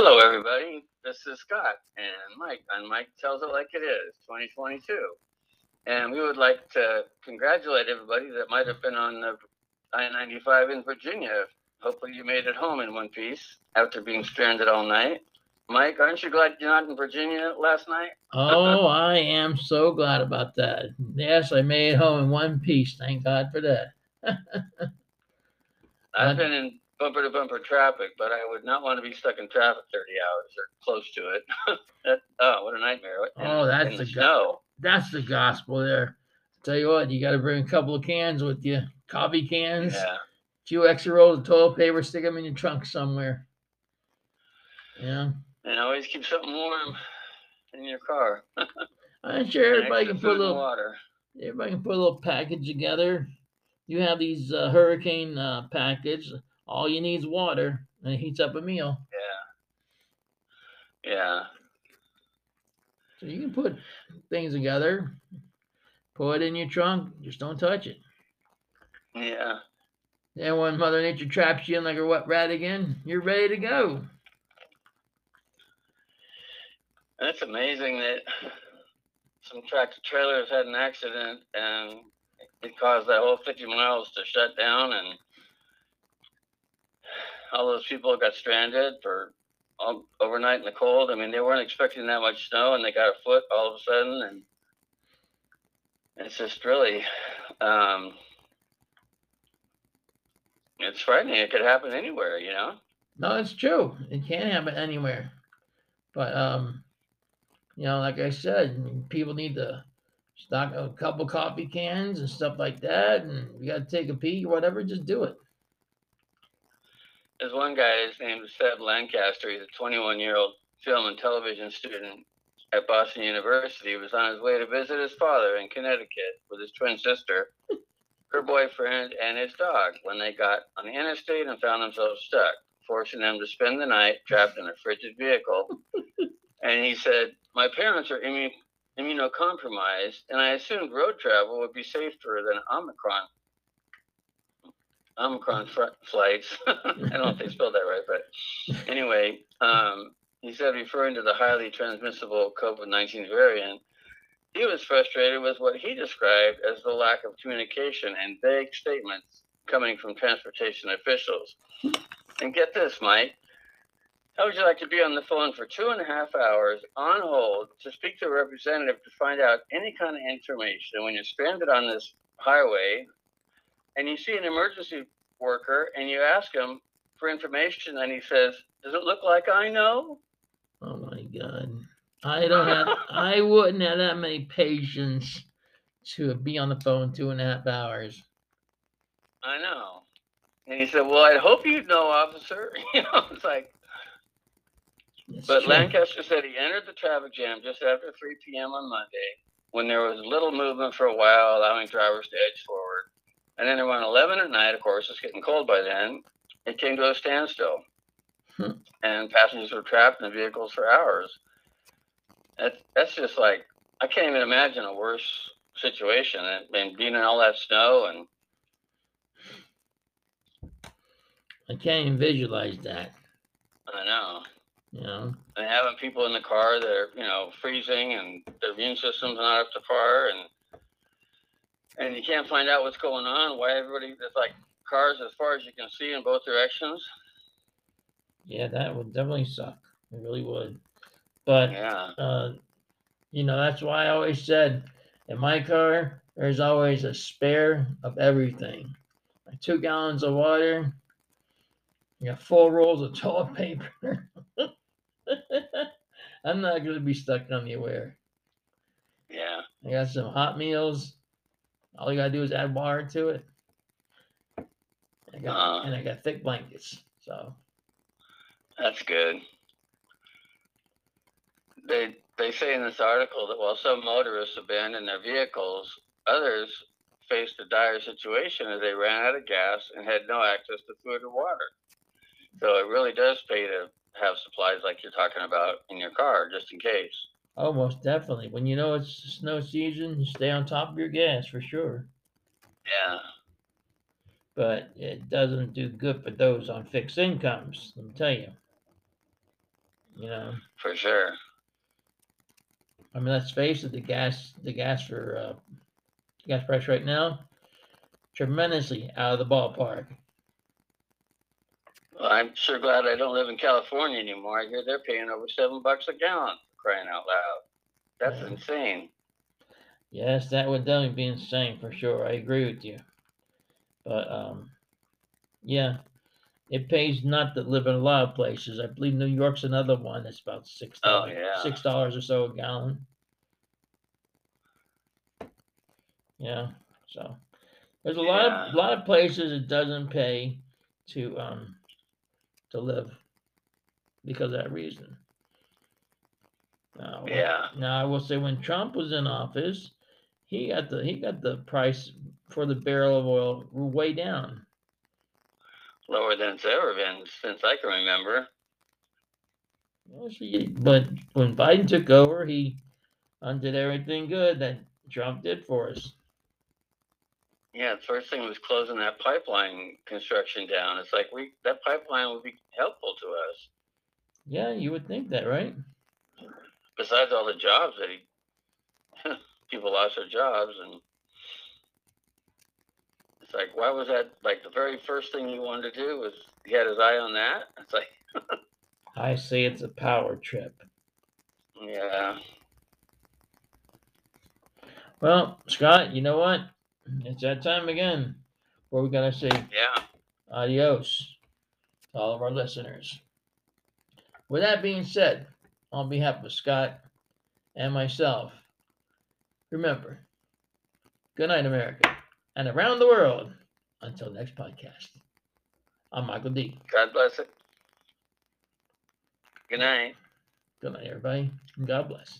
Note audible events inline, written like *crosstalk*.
Hello, everybody. This is Scott and Mike and Mike Tells It Like It Is 2022. And we would like to congratulate everybody that might have been on the I 95 in Virginia. Hopefully, you made it home in one piece after being stranded all night. Mike, aren't you glad you're not in Virginia last night? Oh, *laughs* I am so glad about that. Yes, I made it home in one piece. Thank God for that. *laughs* I've been in bumper to bumper traffic, but I would not want to be stuck in traffic 30 hours or close to it. *laughs* that, oh, what a nightmare. In- Oh, that's the the go- That's the gospel there. Tell you what, you got to bring a couple of cans with you, coffee cans, Yeah. few extra rolls of toilet paper, stick them in your trunk somewhere. Yeah, And always keep something warm in your car. *laughs* I'm sure everybody can put a little. water. Everybody can put a little package together. You have these uh, hurricane uh, package. All you need is water, and it heats up a meal. Yeah. Yeah. So you can put things together, put it in your trunk, just don't touch it. Yeah. Then when Mother Nature traps you in like a wet rat again, you're ready to go. And it's amazing that some tractor trailers had an accident and it caused that whole 50 miles to shut down and all those people got stranded for all, overnight in the cold. I mean, they weren't expecting that much snow and they got a foot all of a sudden. And it's just really, um, it's frightening. It could happen anywhere, you know? No, it's true. It can happen anywhere. But um, you know, like I said, people need to stock a couple coffee cans and stuff like that, and you got to take a pee or whatever. Just do it. There's one guy, his name is Seb Lancaster. He's a 21 year old film and television student at Boston University. He was on his way to visit his father in Connecticut with his twin sister, her boyfriend, and his dog when they got on the interstate and found themselves stuck, forcing them to spend the night trapped in a frigid vehicle. and he said, My parents are immu- immunocompromised, and I assumed road travel would be safer than Omicron Omicron fr- flights. *laughs* I don't know if they spelled that right, but anyway, um, he said, referring to the highly transmissible COVID 19 variant, he was frustrated with what he described as the lack of communication and vague statements coming from transportation officials. And get this, Mike. How would you like to be on the phone for two and a half hours on hold to speak to a representative to find out any kind of information when you're stranded on this highway and you see an emergency worker and you ask him for information and he says, Does it look like I know? Oh my God, I don't have. *laughs* I wouldn't have that many patience to be on the phone two and a half hours. I know. And he said, Well, I hope you know, officer. *laughs* You know, it's like, It's but true. Lancaster said he entered the traffic jam just after 3 p.m. on Monday when there was little movement for a while, allowing drivers to edge forward. And then around 11 at night, of course, it's getting cold by then, it came to a standstill. Hmm. And passengers were trapped in the vehicles for hours. That's, that's just like, I can't even imagine a worse situation. And being in all that snow and I can't even visualize that. I know. You know, and having people in the car that are you know freezing and their immune system's not up to par and and you can't find out what's going on why everybody there's like cars as far as you can see in both directions yeah, that would definitely suck. It really would. But yeah uh, you know, that's why I always said in my car, there's always a spare of everything. Like two gallons of water, you got four rolls of *laughs* toilet paper. *laughs* I'm not gonna be stuck anywhere. yeah I got some hot meals. All you gotta do is add water to it. I got, Uh. and I got thick blankets. So that's good they they say in this article that while some motorists abandoned their vehicles others faced a dire situation as they ran out of gas and had no access to food or water so it really does pay to have supplies like you're talking about in your car just in case oh most definitely. When you know it's snow season, you stay on top of your gas for sure. yeah but it doesn't do good for those on fixed incomes. Let me tell you. You know, for sure. I mean, let's face it, the gas, the gas for uh, gas price right now, tremendously out of the ballpark. Well, I'm sure glad I don't live in California anymore. I hear they're paying over seven bucks a gallon. Crying out loud, that's Yeah. insane. Yes, that would definitely be insane for sure. I agree with you. But um, yeah, it pays not to live in a lot of places. I believe New York's another one that's about six Oh, dollars, yeah. six dollars or so a gallon. Yeah, so there's a lot of Yeah. lot of places it doesn't pay to um to live because of that reason. Now, Yeah. now I will say when Trump was in office, he got the he got the price for the barrel of oil way down. Lower than it's ever been since I can remember. But when Biden took over, he undid everything good that Trump did for us. Yeah, the first thing was closing that pipeline construction down. It's like we that pipeline would be helpful to us. Yeah, you would think that, right? Besides all the jobs that he *laughs* people lost their jobs and it's like why was that like the very first thing he wanted to do was he had his eye on that? It's like *laughs* I say it's a power trip. yeah. Well, Scott, you know what? It's that time again where we're gonna say Yeah. adios to all of our listeners. With that being said, on behalf of Scott and myself, remember, good night, America, and around the world. Until next podcast, I'm Michael D. God bless it. Good night. Good night, everybody, and God bless.